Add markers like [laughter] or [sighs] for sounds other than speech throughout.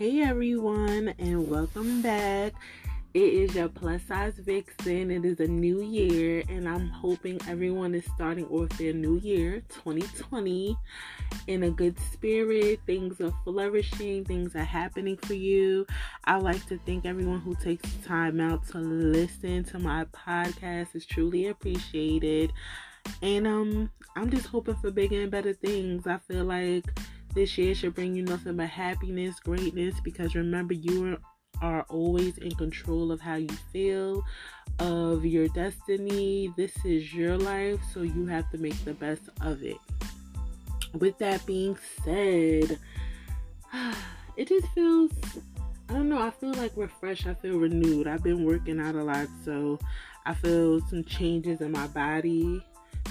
Hey everyone, and welcome back. It is your plus size vixen. It is a new year, and I'm hoping everyone is starting off their new year 2020 in a good spirit. Things are flourishing, things are happening for you. I like to thank everyone who takes the time out to listen to my podcast. It's truly appreciated. And um I'm just hoping for bigger and better things. I feel like this year should bring you nothing but happiness, greatness, because remember, you are always in control of how you feel, of your destiny. This is your life, so you have to make the best of it. With that being said, [sighs] it just feels, I don't know, I feel like refreshed. I feel renewed. I've been working out a lot, so I feel some changes in my body.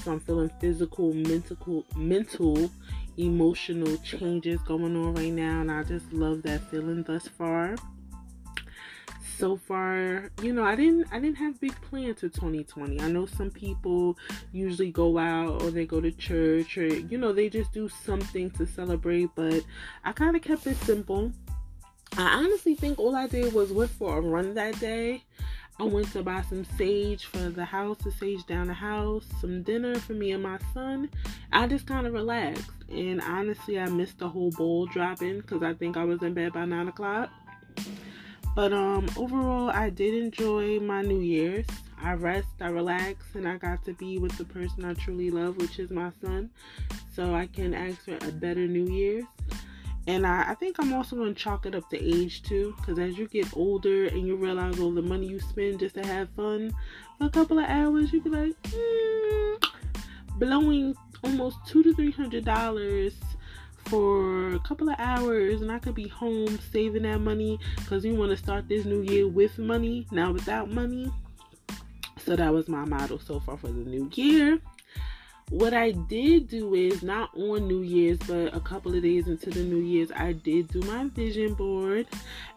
So I'm feeling physical, mental, mental, emotional changes going on right now, and I just love that feeling thus far so far, you know, I didn't I didn't have big plans for 2020. I know some people usually go out or they go to church or you know, they just do something to celebrate, but I kind of kept it simple. I honestly think all I did was went for a run that day. I went to buy some sage for the house, to sage down the house, some dinner for me and my son. I just kind of relaxed. And honestly, I missed the whole bowl dropping because I think I was in bed by 9 o'clock. But um overall I did enjoy my New Year's. I rest, I relax, and I got to be with the person I truly love, which is my son. So I can ask for a better New Year's. And I, I think I'm also going to chalk it up to age too, because as you get older and you realize all the money you spend just to have fun for a couple of hours, you be like, mm, blowing almost two to three hundred dollars for a couple of hours and I could be home saving that money because we want to start this new year with money, now without money. So that was my motto so far for the new year what I did do is not on New Year's, but a couple of days into the New Year's, I did do my vision board,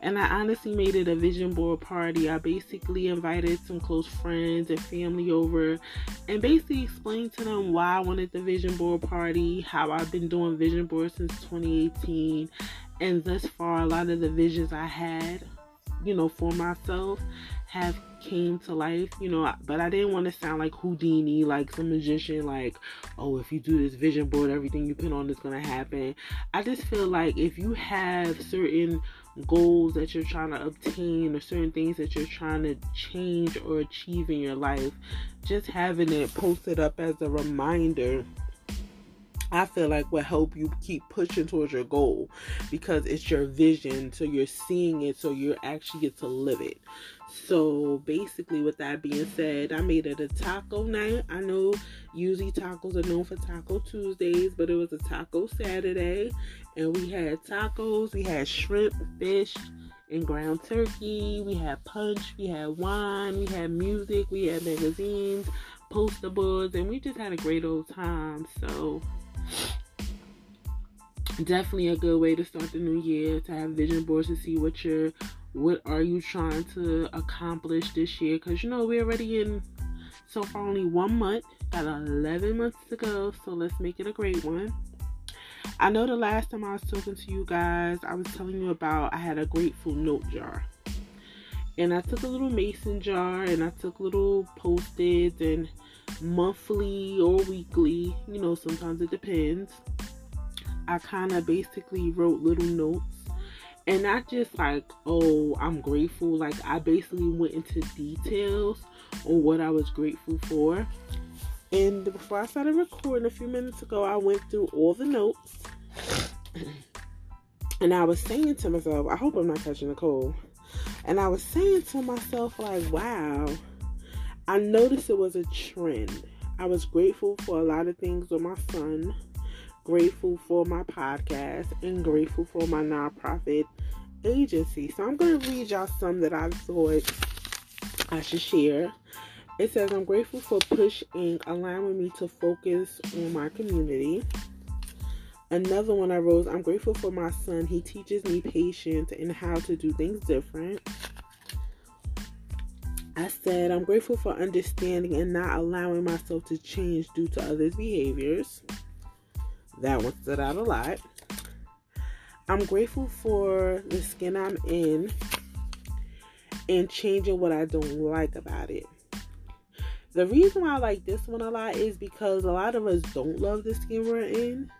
and I honestly made it a vision board party. I basically invited some close friends and family over, and basically explained to them why I wanted the vision board party, how I've been doing vision boards since 2018, and thus far, a lot of the visions I had, you know, for myself have came to life, you know, but I didn't want to sound like Houdini, like some magician, like, oh, if you do this vision board, everything you put on is going to happen. I just feel like if you have certain goals that you're trying to obtain or certain things that you're trying to change or achieve in your life, just having it posted up as a reminder I feel like will help you keep pushing towards your goal because it's your vision. So you're seeing it, so you actually get to live it. So basically, with that being said, I made it a taco night. I know usually tacos are known for Taco Tuesdays, but it was a taco Saturday, and we had tacos, we had shrimp, fish, and ground turkey. We had punch, we had wine, we had music, we had magazines, poster boards, and we just had a great old time. So definitely a good way to start the new year to have vision boards to see what you're what are you trying to accomplish this year? Because you know we're already in so far only one month got 11 months to go so let's make it a great one. I know the last time i was talking to you guys i was telling you about i had a grateful note jar. And i took a little mason jar and i took little post-its and monthly or weekly you know sometimes it depends I kind of basically wrote little notes and not just like, oh, I'm grateful. Like, I basically went into details on what I was grateful for. And before I started recording a few minutes ago, I went through all the notes. [clears throat] and I was saying to myself, I hope I'm not catching a cold. And I was saying to myself, like, wow, I noticed it was a trend. I was grateful for a lot of things with my son grateful for my podcast, and grateful for my nonprofit agency. So I'm going to read y'all some that I thought I should share. It says, I'm grateful for Push Inc. allowing me to focus on my community. Another one I wrote, I'm grateful for my son. He teaches me patience and how to do things different. I said, I'm grateful for understanding and not allowing myself to change due to others' behaviors. That one stood out a lot. I'm grateful for the skin I'm in and changing what I don't like about it. The reason why I like this one a lot is because a lot of us don't love the skin we're in.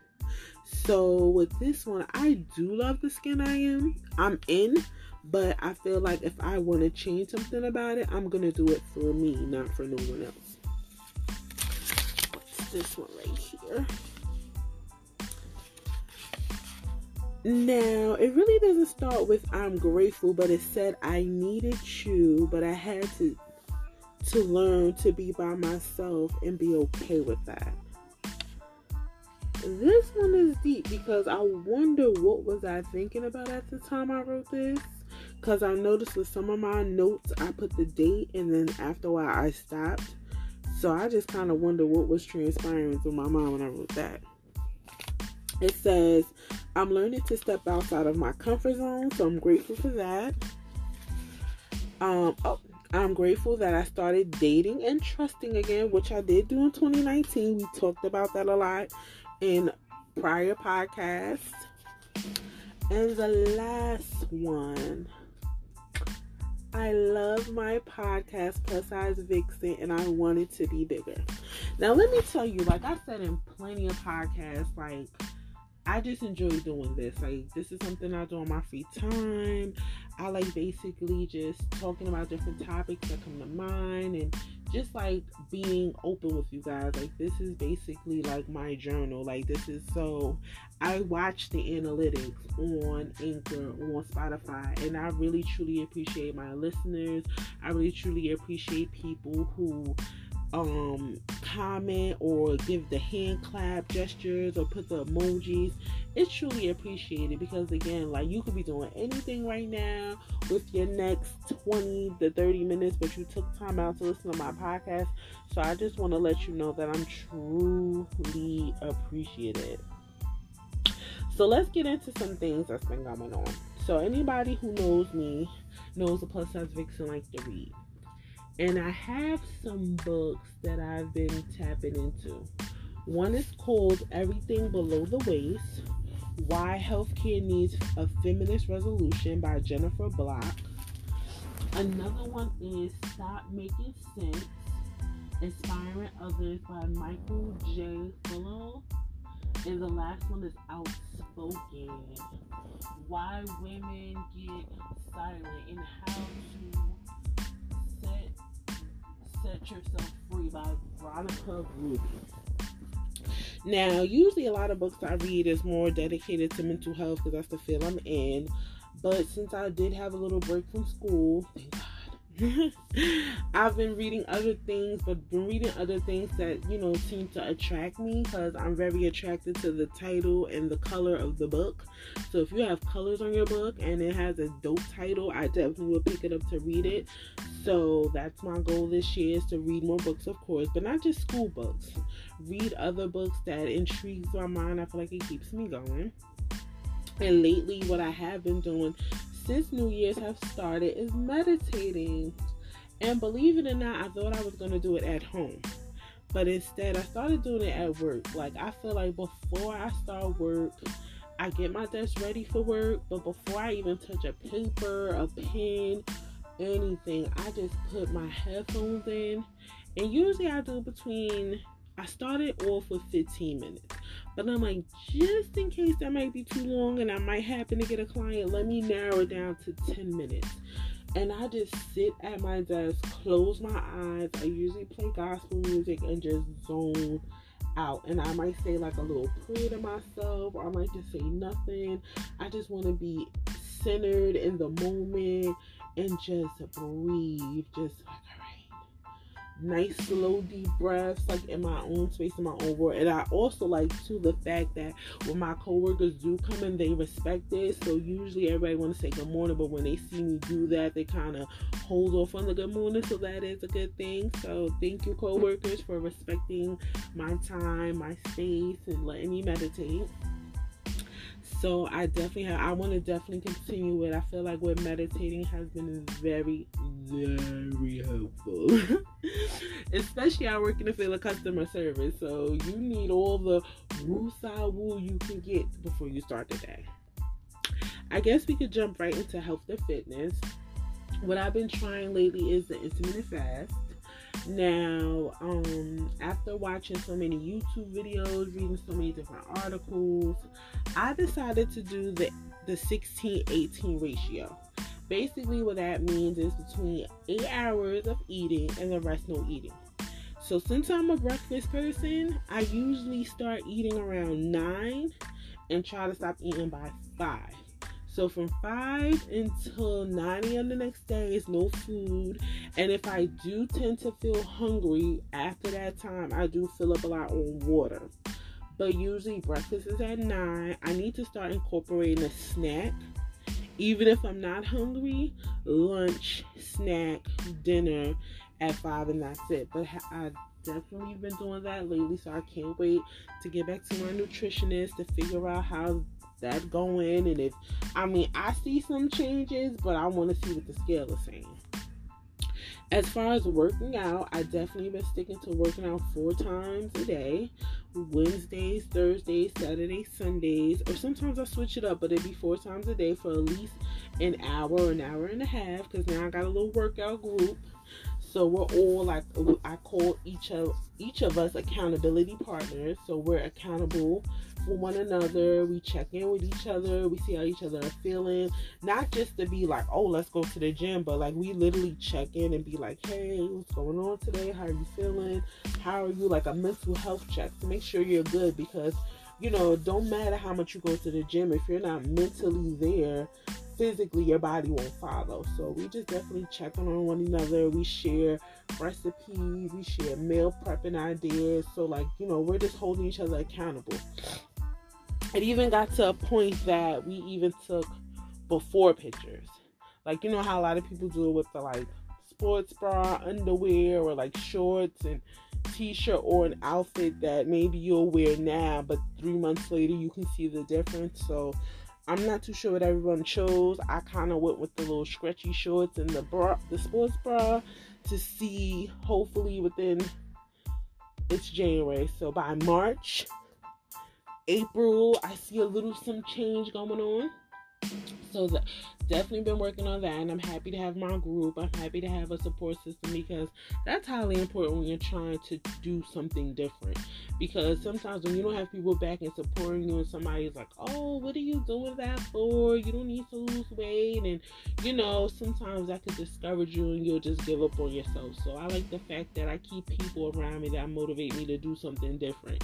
So with this one, I do love the skin I am. I'm in, but I feel like if I want to change something about it, I'm gonna do it for me, not for no one else. What's this one right here? Now, it really doesn't start with I'm grateful, but it said I needed you, but I had to to learn to be by myself and be okay with that. This one is deep because I wonder what was I thinking about at the time I wrote this. Cause I noticed with some of my notes I put the date and then after a while I stopped. So I just kind of wonder what was transpiring through my mind when I wrote that. It says, I'm learning to step outside of my comfort zone, so I'm grateful for that. Um, oh, I'm grateful that I started dating and trusting again, which I did do in 2019. We talked about that a lot in prior podcasts. And the last one, I love my podcast, Plus Size Vixen, and I want it to be bigger. Now, let me tell you, like I said in plenty of podcasts, like I just enjoy doing this. Like this is something I do on my free time. I like basically just talking about different topics that come to mind and just like being open with you guys. Like this is basically like my journal. Like this is so I watch the analytics on Anchor, on Spotify, and I really truly appreciate my listeners. I really truly appreciate people who um comment or give the hand clap gestures or put the emojis. It's truly appreciated because again like you could be doing anything right now with your next 20 to 30 minutes but you took time out to listen to my podcast. So i just want to let you know that i'm truly appreciated. So let's get into some things that's been going on. So anybody who knows me knows the plus size vixen like to read and I have some books that I've been tapping into. One is called Everything Below the Waist Why Healthcare Needs a Feminist Revolution by Jennifer Block. Another one is Stop Making Sense Inspiring Others by Michael J. Fuller. And the last one is Outspoken Why Women Get Silent and How to Set Yourself Free by Veronica Ruby. Now, usually a lot of books I read is more dedicated to mental health because that's the field I'm in. But since I did have a little break from school, thank [laughs] I've been reading other things, but been reading other things that you know seem to attract me because I'm very attracted to the title and the color of the book. So if you have colors on your book and it has a dope title, I definitely will pick it up to read it. So that's my goal this year is to read more books, of course, but not just school books. Read other books that intrigues my mind. I feel like it keeps me going. And lately, what I have been doing since New Year's have started is meditating. And believe it or not, I thought I was going to do it at home. But instead, I started doing it at work. Like, I feel like before I start work, I get my desk ready for work. But before I even touch a paper, a pen, anything, I just put my headphones in. And usually I do between, I started off with 15 minutes. But I'm like, just in case that might be too long and I might happen to get a client, let me narrow it down to 10 minutes. And I just sit at my desk, close my eyes. I usually play gospel music and just zone out. And I might say like a little prayer to myself, or I might just say nothing. I just want to be centered in the moment and just breathe. Just like, nice slow deep breaths like in my own space in my own world. And i also like to the fact that when my coworkers do come in they respect it so usually everybody want to say good morning but when they see me do that they kind of hold off on the good morning so that is a good thing. So thank you coworkers for respecting my time my space and letting me meditate so I definitely have, I want to definitely continue it. I feel like what meditating has been very, very helpful. [laughs] Especially I work in the field of customer service. So you need all the woo sa woo you can get before you start the day. I guess we could jump right into health and fitness. What I've been trying lately is the intermittent fast. Now, um, after watching so many YouTube videos, reading so many different articles, I decided to do the the 16-18 ratio. Basically, what that means is between eight hours of eating and the rest no eating. So since I'm a breakfast person, I usually start eating around nine and try to stop eating by five. So from 5 until 9 a.m. the next day is no food. And if I do tend to feel hungry after that time, I do fill up a lot on water. But usually breakfast is at 9. I need to start incorporating a snack. Even if I'm not hungry, lunch, snack, dinner at 5 and that's it. But I've definitely been doing that lately, so I can't wait to get back to my nutritionist to figure out how that going and if I mean I see some changes, but I want to see what the scale is saying. As far as working out, I definitely been sticking to working out four times a day. Wednesdays, Thursdays, Saturdays, Sundays, or sometimes I switch it up, but it'd be four times a day for at least an hour, an hour and a half, because now I got a little workout group. So we're all like I call each of each of us accountability partners. So we're accountable for one another. We check in with each other. We see how each other are feeling. Not just to be like, oh, let's go to the gym, but like we literally check in and be like, hey, what's going on today? How are you feeling? How are you? Like a mental health check to make sure you're good because you know, don't matter how much you go to the gym if you're not mentally there physically your body won't follow. So we just definitely check on one another. We share recipes, we share meal prepping ideas. So like, you know, we're just holding each other accountable it even got to a point that we even took before pictures. Like you know how a lot of people do it with the like sports bra, underwear, or like shorts and t-shirt or an outfit that maybe you'll wear now, but three months later you can see the difference. So I'm not too sure what everyone chose. I kind of went with the little stretchy shorts and the bra, the sports bra, to see hopefully within it's January, so by March April, I see a little some change going on. So the, definitely been working on that, and I'm happy to have my group. I'm happy to have a support system because that's highly important when you're trying to do something different. Because sometimes when you don't have people back and supporting you, and somebody's like, "Oh, what are you doing that for? You don't need to lose weight," and you know, sometimes that could discourage you, and you'll just give up on yourself. So I like the fact that I keep people around me that motivate me to do something different.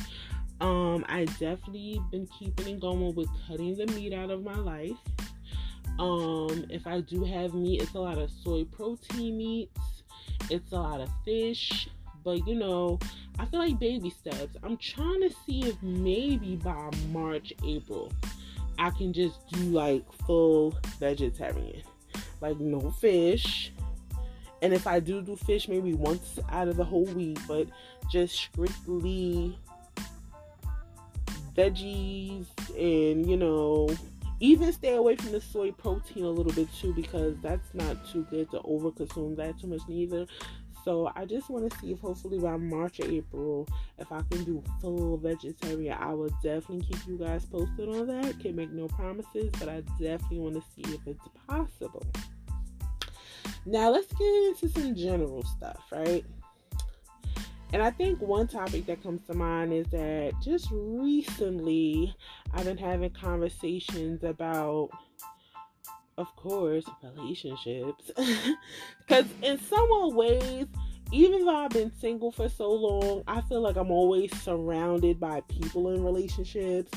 Um, I definitely been keeping it going with cutting the meat out of my life. Um, if I do have meat, it's a lot of soy protein meats, it's a lot of fish, but you know, I feel like baby steps. I'm trying to see if maybe by March, April, I can just do like full vegetarian, like no fish. And if I do do fish, maybe once out of the whole week, but just strictly veggies and you know even stay away from the soy protein a little bit too because that's not too good to over consume that too much neither. So i just want to see if hopefully by march or april if i can do full vegetarian i will definitely keep you guys posted on that. Can't make no promises but i definitely want to see if it's possible. Now let's get into some general stuff right and I think one topic that comes to mind is that just recently I've been having conversations about, of course, relationships. [laughs] Because in some ways, even though I've been single for so long, I feel like I'm always surrounded by people in relationships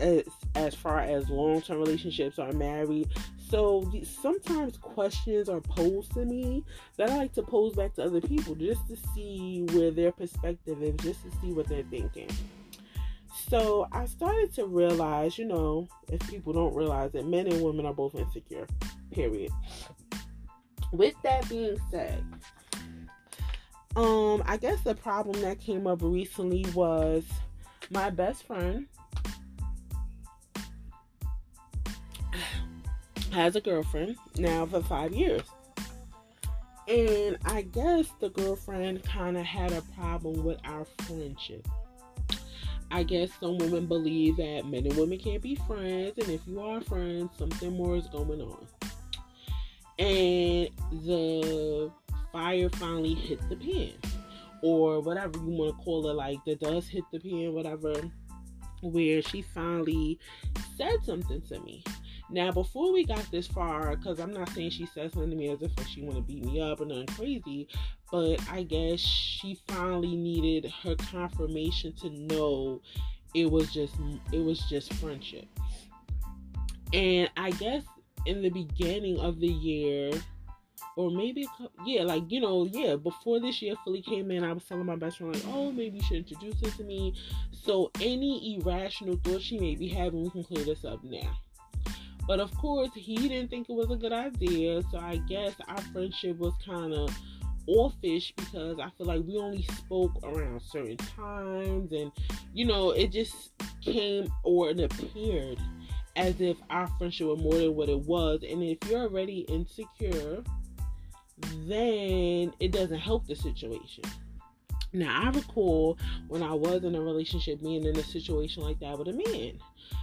as, as far as long term relationships are married. So sometimes questions are posed to me that I like to pose back to other people just to see where their perspective is, just to see what they're thinking. So I started to realize, you know, if people don't realize that men and women are both insecure, period. With that being said, um, I guess the problem that came up recently was my best friend has a girlfriend now for five years. And I guess the girlfriend kind of had a problem with our friendship. I guess some women believe that men and women can't be friends, and if you are friends, something more is going on. And the fire finally hit the pan, or whatever you want to call it, like the dust hit the pan, whatever, where she finally said something to me. Now, before we got this far, because I'm not saying she said something to me as if she want to beat me up or nothing crazy, but I guess she finally needed her confirmation to know it was just it was just friendship. And I guess in the beginning of the year, or maybe yeah, like you know, yeah, before this year fully came in, I was telling my best friend like, oh, maybe you should introduce her to me. So any irrational thoughts she may be having, we can clear this up now. But of course, he didn't think it was a good idea. So I guess our friendship was kind of offish because I feel like we only spoke around certain times, and you know, it just came or it appeared as if our friendship was more than what it was. And if you're already insecure, then it doesn't help the situation. Now, I recall when I was in a relationship being in a situation like that with a man.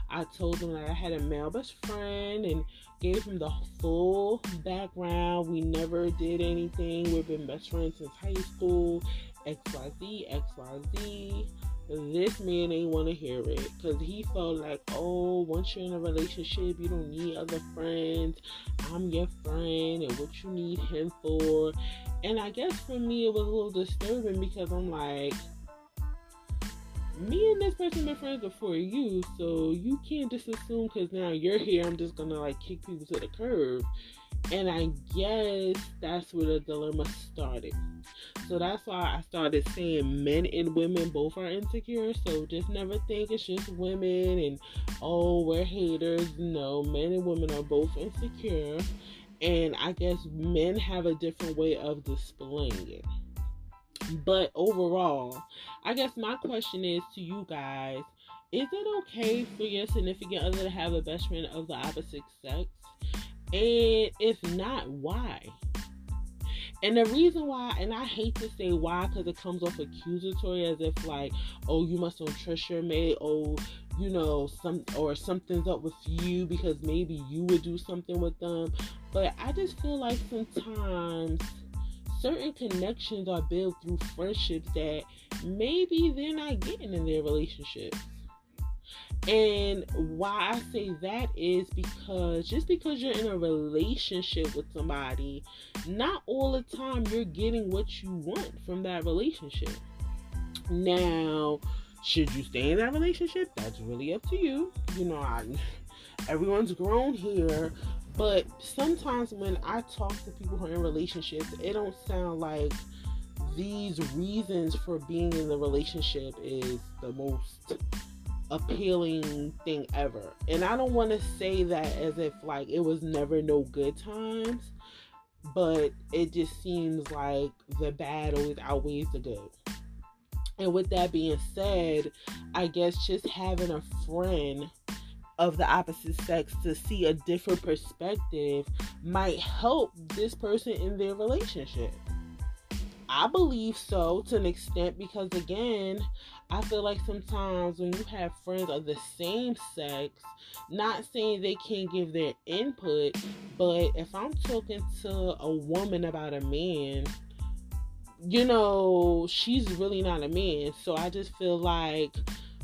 I told him that I had a male best friend and gave him the full background. We never did anything. We've been best friends since high school. XYZ, XYZ. This man ain't want to hear it because he felt like, oh, once you're in a relationship, you don't need other friends. I'm your friend, and what you need him for. And I guess for me, it was a little disturbing because I'm like, me and this person been friends before you, so you can't just assume because now you're here, I'm just gonna like kick people to the curb. And I guess that's where the dilemma started. So that's why I started saying men and women both are insecure. So just never think it's just women and oh, we're haters. No, men and women are both insecure. And I guess men have a different way of displaying it. But overall, I guess my question is to you guys is it okay for your significant other to have a best friend of the opposite sex? And if not, why? And the reason why, and I hate to say why because it comes off accusatory as if like, oh, you must don't trust your mate, oh, you know, some or something's up with you because maybe you would do something with them. But I just feel like sometimes certain connections are built through friendships that maybe they're not getting in their relationships. And why I say that is because just because you're in a relationship with somebody, not all the time you're getting what you want from that relationship. Now, should you stay in that relationship? That's really up to you. You know, I, [laughs] everyone's grown here, but sometimes when I talk to people who are in relationships, it don't sound like these reasons for being in the relationship is the most appealing thing ever. And I don't want to say that as if like it was never no good times, but it just seems like the bad always outweighs the good. And with that being said, I guess just having a friend of the opposite sex to see a different perspective might help this person in their relationship. I believe so to an extent because, again, I feel like sometimes when you have friends of the same sex, not saying they can't give their input, but if I'm talking to a woman about a man, you know, she's really not a man. So I just feel like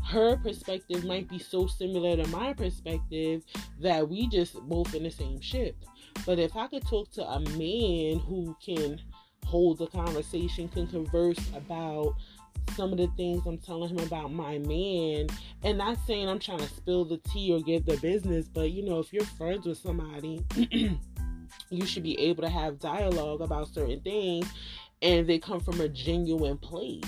her perspective might be so similar to my perspective that we just both in the same ship. But if I could talk to a man who can hold a conversation, can converse about some of the things I'm telling him about my man, and not saying I'm trying to spill the tea or give the business, but you know, if you're friends with somebody, [clears throat] you should be able to have dialogue about certain things and they come from a genuine place.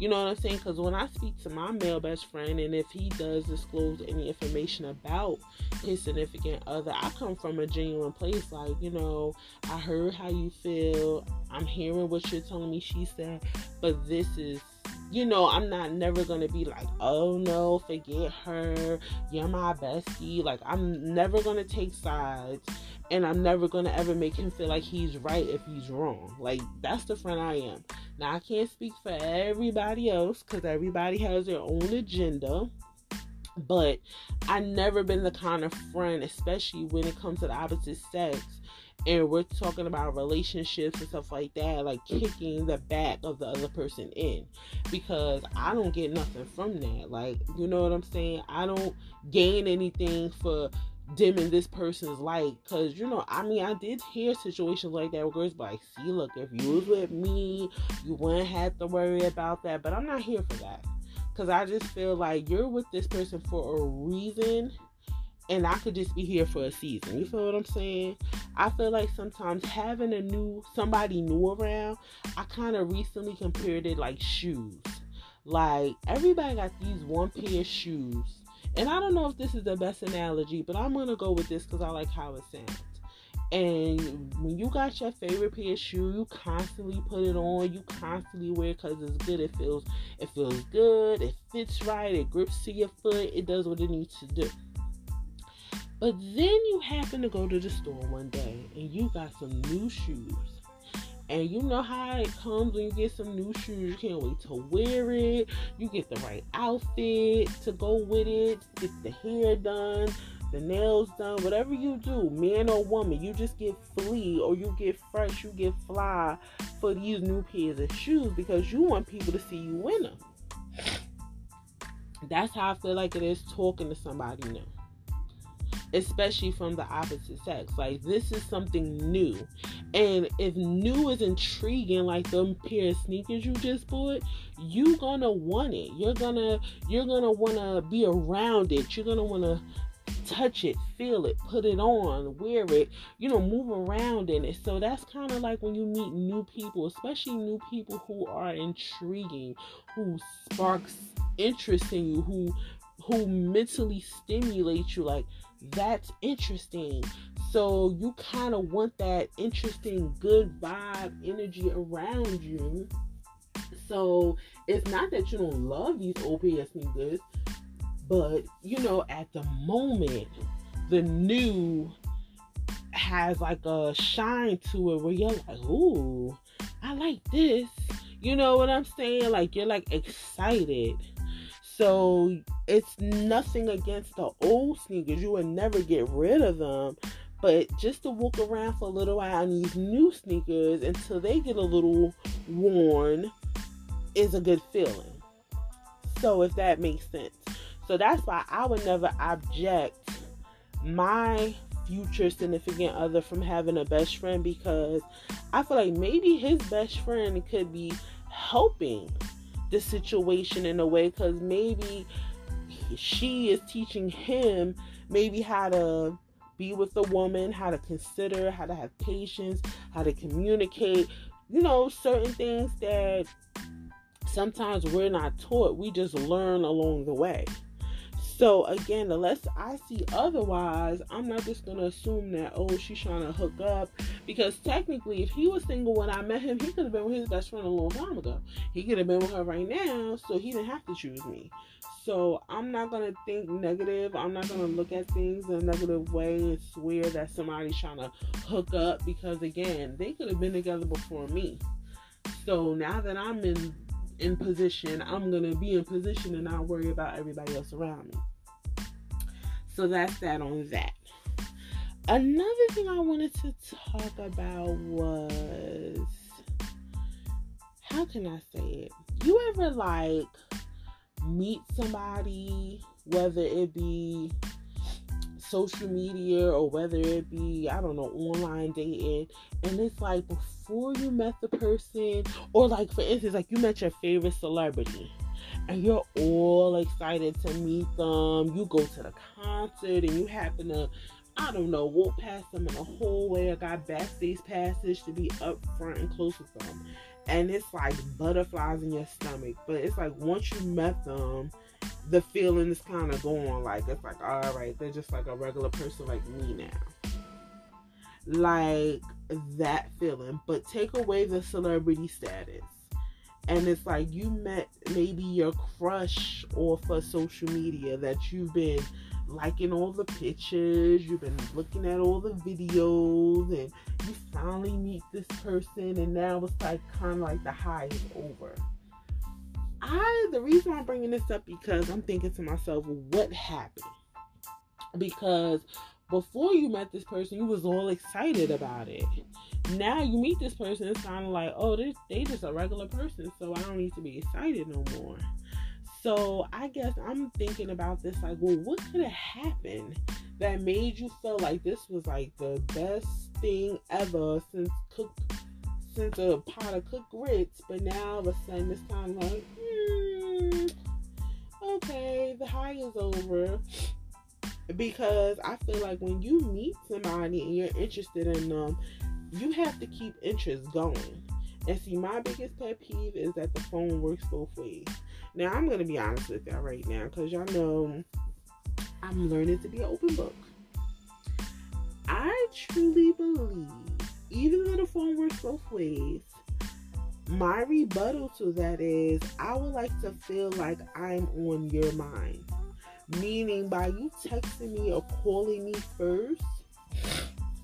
You know what I'm saying? Because when I speak to my male best friend, and if he does disclose any information about his significant other, I come from a genuine place. Like, you know, I heard how you feel. I'm hearing what you're telling me, she said, but this is you know, I'm not never gonna be like, oh no, forget her. You're my bestie. Like, I'm never gonna take sides. And I'm never gonna ever make him feel like he's right if he's wrong. Like, that's the friend I am. Now, I can't speak for everybody else because everybody has their own agenda. But I never been the kind of friend, especially when it comes to the opposite sex, and we're talking about relationships and stuff like that, like kicking the back of the other person in because I don't get nothing from that. Like, you know what I'm saying? I don't gain anything for dimming this person's light because you know i mean i did hear situations like that where girls like see look if you was with me you wouldn't have to worry about that but i'm not here for that because i just feel like you're with this person for a reason and I could just be here for a season. You feel what I'm saying? I feel like sometimes having a new somebody new around, I kind of recently compared it like shoes. Like everybody got these one pair of shoes. And I don't know if this is the best analogy, but I'm gonna go with this because I like how it sounds. And when you got your favorite pair of shoe, you constantly put it on. You constantly wear it because it's good. It feels it feels good. It fits right. It grips to your foot. It does what it needs to do. But then you happen to go to the store one day and you got some new shoes. And you know how it comes when you get some new shoes. You can't wait to wear it. You get the right outfit to go with it. Get the hair done, the nails done, whatever you do, man or woman, you just get flea or you get fresh, you get fly for these new pairs of shoes because you want people to see you in them. That's how I feel like it is talking to somebody new especially from the opposite sex. Like this is something new. And if new is intriguing like them pair of sneakers you just bought, you gonna want it. You're gonna you're gonna wanna be around it. You're gonna wanna touch it, feel it, put it on, wear it, you know, move around in it. So that's kind of like when you meet new people, especially new people who are intriguing, who sparks interest in you, who who mentally stimulate you like that's interesting. So you kind of want that interesting, good vibe energy around you. So it's not that you don't love these OPS sneakers, but you know, at the moment, the new has like a shine to it where you're like, ooh, I like this. You know what I'm saying? Like you're like excited. So it's nothing against the old sneakers. You would never get rid of them. But just to walk around for a little while in these new sneakers until they get a little worn is a good feeling. So if that makes sense. So that's why I would never object my future significant other from having a best friend because I feel like maybe his best friend could be helping the situation in a way because maybe she is teaching him maybe how to be with a woman, how to consider, how to have patience, how to communicate, you know, certain things that sometimes we're not taught. We just learn along the way. So again, unless I see otherwise, I'm not just gonna assume that oh she's trying to hook up because technically, if he was single when I met him, he could have been with his best friend a long time ago. He could have been with her right now, so he didn't have to choose me. So I'm not gonna think negative. I'm not gonna look at things in a negative way and swear that somebody's trying to hook up because again, they could have been together before me. So now that I'm in in position, I'm gonna be in position and not worry about everybody else around me. So that's that on that. Another thing I wanted to talk about was how can I say it? You ever like meet somebody, whether it be social media or whether it be, I don't know, online dating, and it's like before you met the person, or like for instance, like you met your favorite celebrity and you're all excited to meet them. You go to the concert and you happen to, I don't know, walk past them in the hallway or got backstage passage to be up front and close with them. And it's like butterflies in your stomach. But it's like once you met them, the feeling is kind of gone. like it's like all right they're just like a regular person like me now like that feeling but take away the celebrity status and it's like you met maybe your crush off of social media that you've been liking all the pictures, you've been looking at all the videos, and you finally meet this person, and now it's like kind of like the high is over. I the reason I'm bringing this up because I'm thinking to myself, what happened? Because before you met this person, you was all excited about it. Now you meet this person, it's kind of like, oh, they they just a regular person, so I don't need to be excited no more. So I guess I'm thinking about this like, well, what could have happened that made you feel like this was like the best thing ever since cook since a pot of cooked grits, but now all of a sudden it's kind of like, hmm, okay, the high is over. Because I feel like when you meet somebody and you're interested in them, you have to keep interest going. And see, my biggest pet peeve is that the phone works both ways. Now, I'm going to be honest with y'all right now because y'all know I'm learning to be an open book. I truly believe, even though the phone works both ways, my rebuttal to that is I would like to feel like I'm on your mind. Meaning, by you texting me or calling me first,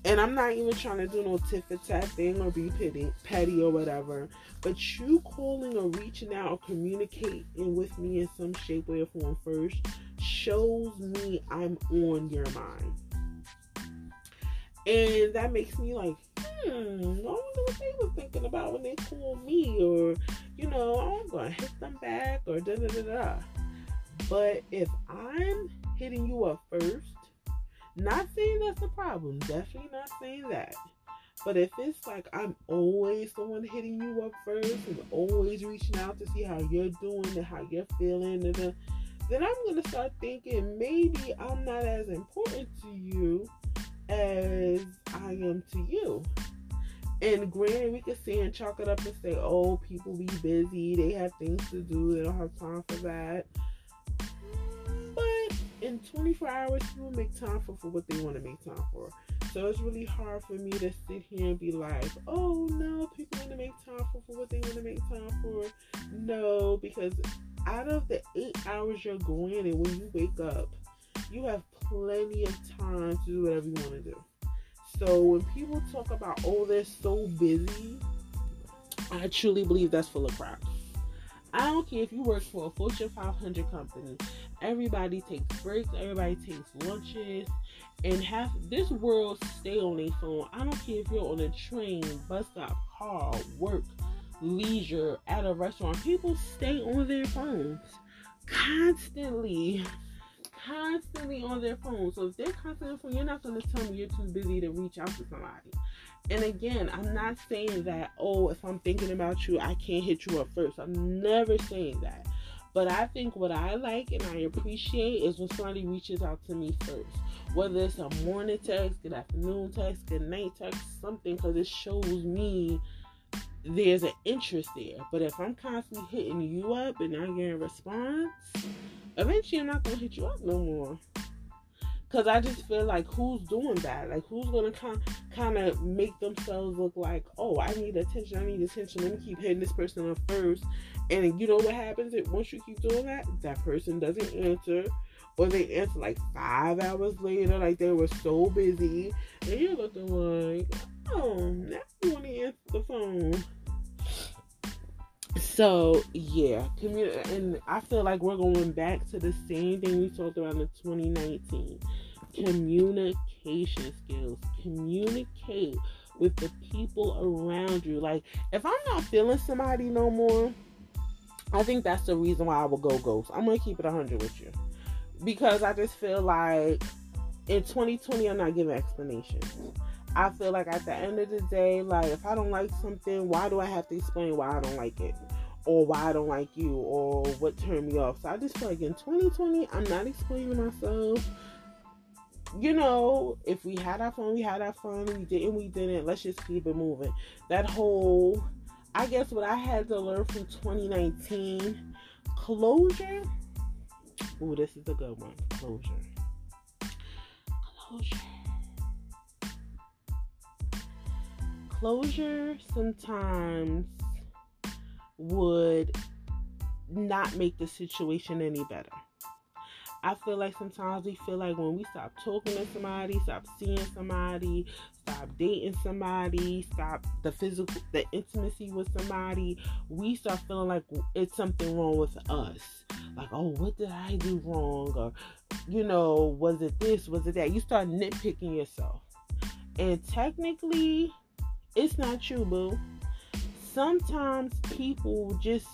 and I'm not even trying to do no tit for tat thing or be petty, petty or whatever. But you calling or reaching out or communicating with me in some shape, way, or form first shows me I'm on your mind. And that makes me like, hmm, I wonder what they were thinking about when they called me, or, you know, I'm to hit them back, or da da da da. But if I'm hitting you up first, not saying that's a problem. Definitely not saying that. But if it's like I'm always the one hitting you up first and always reaching out to see how you're doing and how you're feeling, and then, then I'm gonna start thinking maybe I'm not as important to you as I am to you. And granted, we could say and chalk it up and say, oh, people be busy, they have things to do, they don't have time for that in 24 hours, people make time for, for what they want to make time for. So it's really hard for me to sit here and be like, oh no, people want to make time for, for what they want to make time for. No, because out of the eight hours you're going and when you wake up, you have plenty of time to do whatever you want to do. So when people talk about, oh, they're so busy, I truly believe that's full of crap. I don't care if you work for a Fortune 500 company. Everybody takes breaks. Everybody takes lunches. And half this world stay on their phone. I don't care if you're on a train, bus stop, car, work, leisure, at a restaurant. People stay on their phones constantly constantly on their phone. So if they're constantly on phone, you're not going to tell me you're too busy to reach out to somebody. And again, I'm not saying that, oh, if I'm thinking about you, I can't hit you up first. I'm never saying that. But I think what I like and I appreciate is when somebody reaches out to me first. Whether it's a morning text, good afternoon text, good night text, something, because it shows me there's an interest there. But if I'm constantly hitting you up and not getting a response, eventually I'm not going to hit you up no more. Cause I just feel like who's doing that? Like who's gonna kind kind of make themselves look like, oh, I need attention, I need attention. Let me keep hitting this person up first. And you know what happens? If once you keep doing that, that person doesn't answer, or they answer like five hours later, like they were so busy, and you're looking like, oh, now you want to answer the phone. So yeah, and I feel like we're going back to the same thing we talked about in 2019. Communication skills. Communicate with the people around you. Like, if I'm not feeling somebody no more, I think that's the reason why I will go ghost. I'm gonna keep it 100 with you because I just feel like in 2020 I'm not giving explanations. I feel like at the end of the day, like if I don't like something, why do I have to explain why I don't like it? Or why I don't like you or what turned me off. So I just feel like in 2020 I'm not explaining myself. You know, if we had our fun, we had our fun. We didn't, we didn't. Let's just keep it moving. That whole I guess what I had to learn from 2019 closure. Oh, this is a good one. Closure. Closure. Closure sometimes would not make the situation any better. I feel like sometimes we feel like when we stop talking to somebody, stop seeing somebody, stop dating somebody, stop the physical, the intimacy with somebody, we start feeling like it's something wrong with us. Like, oh, what did I do wrong? Or, you know, was it this? Was it that? You start nitpicking yourself. And technically, it's not you, boo. Sometimes people just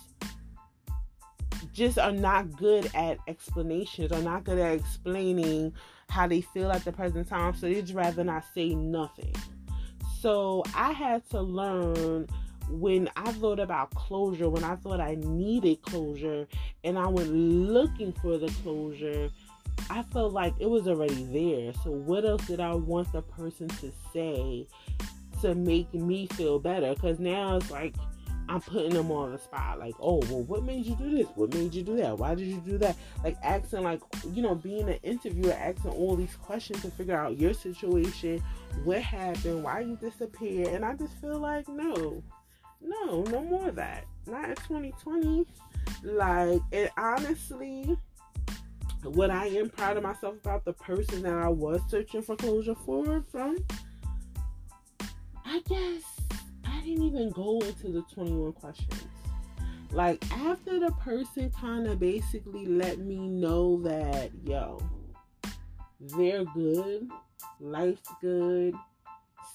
just are not good at explanations, are not good at explaining how they feel at the present time. So they'd rather not say nothing. So I had to learn when I thought about closure, when I thought I needed closure, and I went looking for the closure, I felt like it was already there. So what else did I want the person to say to make me feel better? Because now it's like I'm putting them on the spot. Like, oh, well, what made you do this? What made you do that? Why did you do that? Like, asking, like, you know, being an interviewer, asking all these questions to figure out your situation, what happened, why you disappeared. And I just feel like, no, no, no more of that. Not in 2020. Like, it honestly, what I am proud of myself about the person that I was searching for closure for from, I guess I didn't even go into the 21 questions. Like, after the person kind of basically let me know that, yo, they're good, life's good,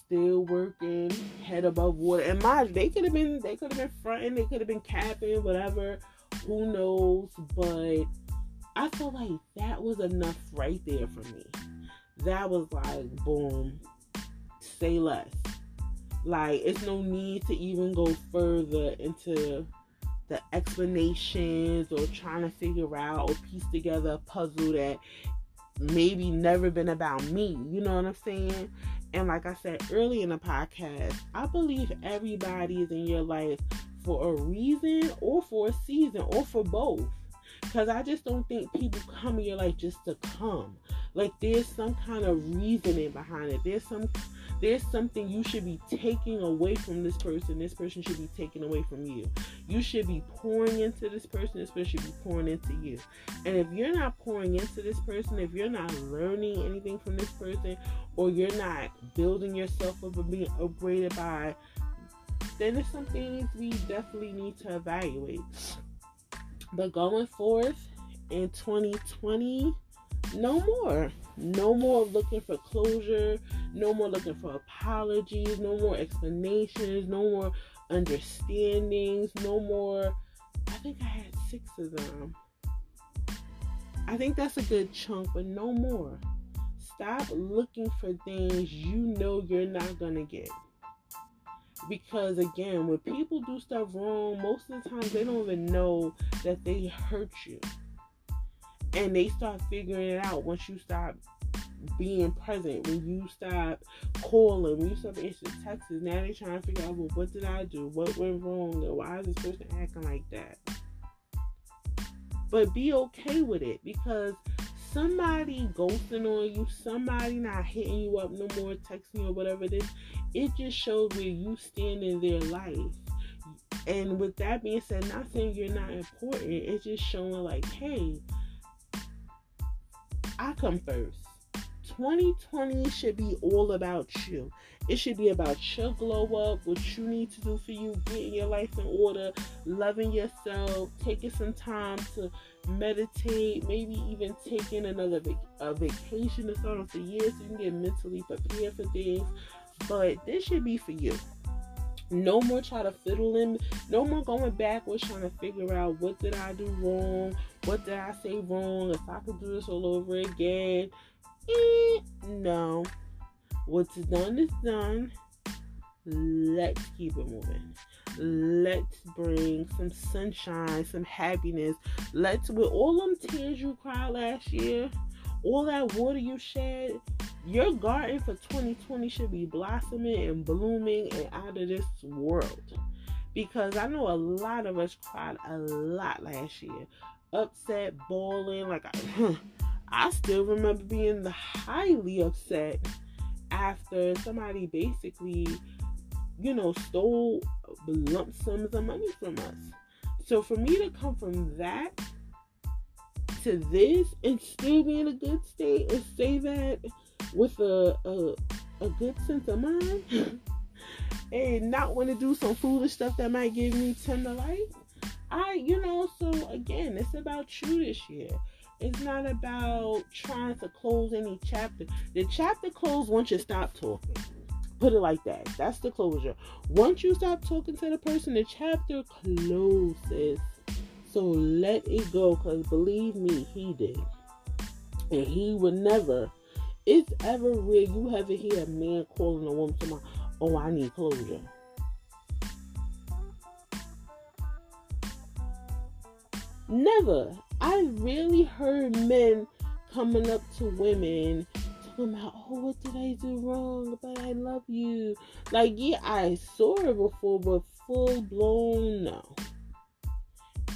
still working, head above water. And my, they could have been they could have been fronting, they could have been capping, whatever. Who knows? But I felt like that was enough right there for me. That was like boom, say less. Like it's no need to even go further into the explanations or trying to figure out or piece together a puzzle that maybe never been about me. You know what I'm saying? And like I said early in the podcast, I believe everybody is in your life for a reason or for a season or for both. Because I just don't think people come in your life just to come. Like there's some kind of reasoning behind it. There's some there's something you should be taking away from this person. This person should be taking away from you. You should be pouring into this person. This person should be pouring into you. And if you're not pouring into this person, if you're not learning anything from this person, or you're not building yourself up and being upgraded by, then it's something we definitely need to evaluate. But going forth in 2020, no more. No more looking for closure. No more looking for apologies. No more explanations. No more understandings. No more. I think I had six of them. I think that's a good chunk, but no more. Stop looking for things you know you're not going to get. Because again, when people do stuff wrong, most of the time they don't even know that they hurt you and they start figuring it out once you stop being present, when you stop calling, when you stop answering texts, now they're trying to figure out, well, what did I do? What went wrong? And why is this person acting like that? But be okay with it because somebody ghosting on you, somebody not hitting you up no more, texting you or whatever it is, it just shows where you stand in their life. And with that being said, not saying you're not important, it's just showing like, hey, I come first. 2020 should be all about you. It should be about your glow up, what you need to do for you, getting your life in order, loving yourself, taking some time to meditate, maybe even taking another vac- a vacation to start off the year so you can get mentally prepared for things. But this should be for you. No more trying to fiddle in. No more going backwards trying to figure out what did I do wrong? What did I say wrong? If I could do this all over again. Eh, no. What's done is done. Let's keep it moving. Let's bring some sunshine, some happiness. Let's, with all them tears you cried last year, all that water you shed, your garden for 2020 should be blossoming and blooming and out of this world. Because I know a lot of us cried a lot last year. Upset, bawling. Like, I, [laughs] I still remember being the highly upset after somebody basically, you know, stole lump sums of money from us. So for me to come from that to this and still be in a good state and say that with a a, a good sense of mind [laughs] and not want to do some foolish stuff that might give me tender light. I, you know, so again, it's about you this year. It's not about trying to close any chapter. The chapter closed once you stop talking. Put it like that. That's the closure. Once you stop talking to the person, the chapter closes. So let it go because believe me, he did. And he would never, it's ever rare you ever hear a man calling a woman to my, oh, I need closure. Never. I really heard men coming up to women talking about, oh, what did I do wrong? But I love you. Like, yeah, I saw it before, but full blown, no.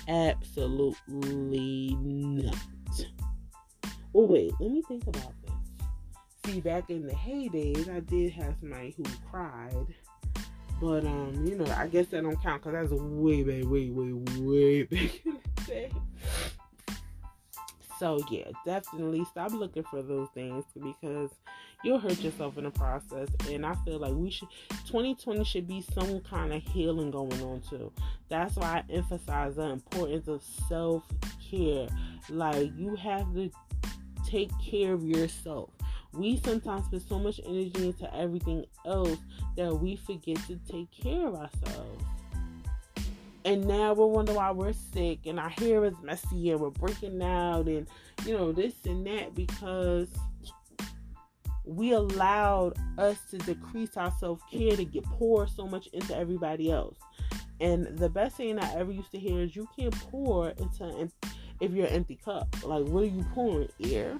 Absolutely not. Oh, wait, let me think about this. See, back in the heydays, I did have somebody who cried. But, um, you know, I guess that don't count because that's way, way, way, way, [laughs] way back in the day. So yeah, definitely stop looking for those things because you'll hurt yourself in the process. And I feel like we should 2020 should be some kind of healing going on too. That's why I emphasize the importance of self-care. Like you have to take care of yourself. We sometimes put so much energy into everything else that we forget to take care of ourselves. And now we're wondering why we're sick and our hair is messy and we're breaking out and you know this and that because we allowed us to decrease our self-care to get pour so much into everybody else. And the best thing i ever used to hear is you can't pour into if you're an empty cup. Like what are you pouring? Air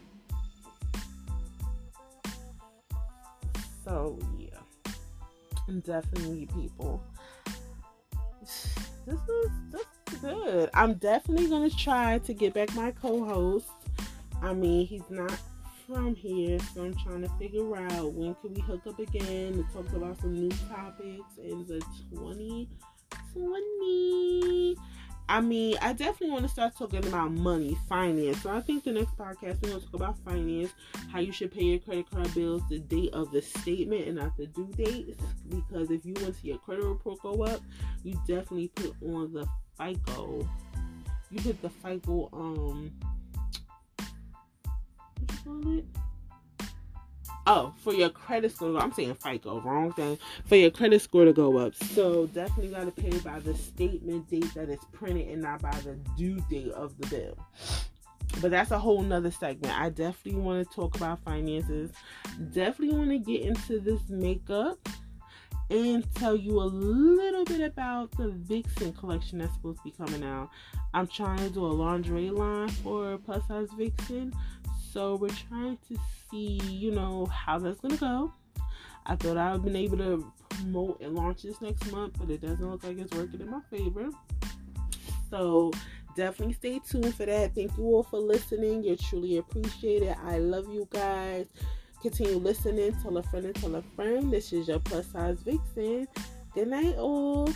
so yeah definitely people this is this is good. I'm definitely gonna try to get back my co-host. I mean, he's not from here, so I'm trying to figure out when can we hook up again to talk about some new topics in the 2020. I mean, I definitely want to start talking about money, finance. So I think the next podcast we're going to talk about finance, how you should pay your credit card bills, the date of the statement and not the due date. Because if you want to see your credit report go up, you definitely put on the FICO. You hit the FICO, um, what you call it? Oh, for your credit score, I'm saying FICO, wrong thing. For your credit score to go up. So definitely got to pay by the statement date that is printed and not by the due date of the bill. But that's a whole nother segment. I definitely want to talk about finances. Definitely want to get into this makeup and tell you a little bit about the Vixen collection that's supposed to be coming out. I'm trying to do a lingerie line for plus size Vixen. So we're trying to see, you know, how that's gonna go. I thought I would have been able to promote and launch this next month, but it doesn't look like it's working in my favor. So definitely stay tuned for that. Thank you all for listening. You're truly appreciated. I love you guys. Continue listening. Tell a friend and tell a friend. This is your plus size vixen. Good night, all.